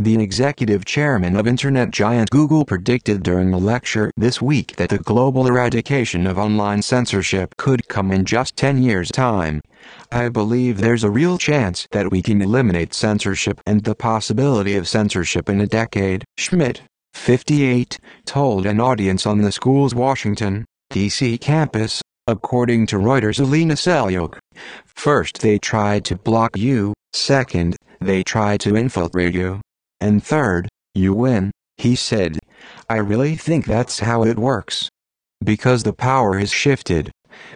The executive chairman of internet giant Google predicted during a lecture this week that the global eradication of online censorship could come in just 10 years' time. I believe there's a real chance that we can eliminate censorship and the possibility of censorship in a decade, Schmidt, 58, told an audience on the school's Washington, D.C. campus, according to Reuters' Alina Selyukh. First they tried to block you, second, they tried to infiltrate you. And third, you win, he said. I really think that's how it works. Because the power has shifted.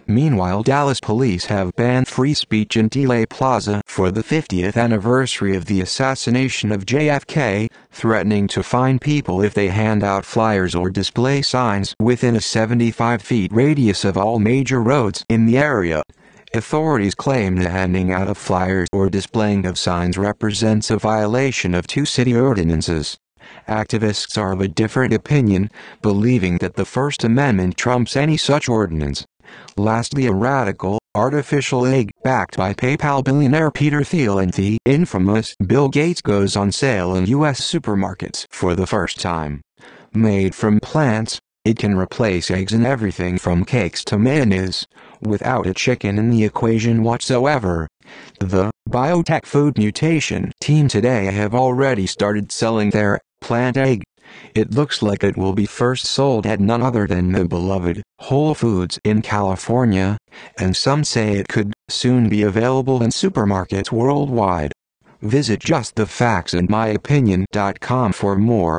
Meanwhile Dallas police have banned free speech in Dealey Plaza for the 50th anniversary of the assassination of JFK, threatening to fine people if they hand out flyers or display signs within a 75 feet radius of all major roads in the area. Authorities claim that handing out of flyers or displaying of signs represents a violation of two city ordinances. Activists are of a different opinion, believing that the First Amendment trumps any such ordinance. Lastly a radical, artificial egg backed by PayPal billionaire Peter Thiel and the infamous Bill Gates goes on sale in U.S. supermarkets for the first time. Made from plants, it can replace eggs in everything from cakes to mayonnaise, without a chicken in the equation whatsoever. The biotech food mutation team today have already started selling their plant egg. It looks like it will be first sold at none other than the beloved Whole Foods in California, and some say it could soon be available in supermarkets worldwide. Visit justthefactsandmyopinion.com for more.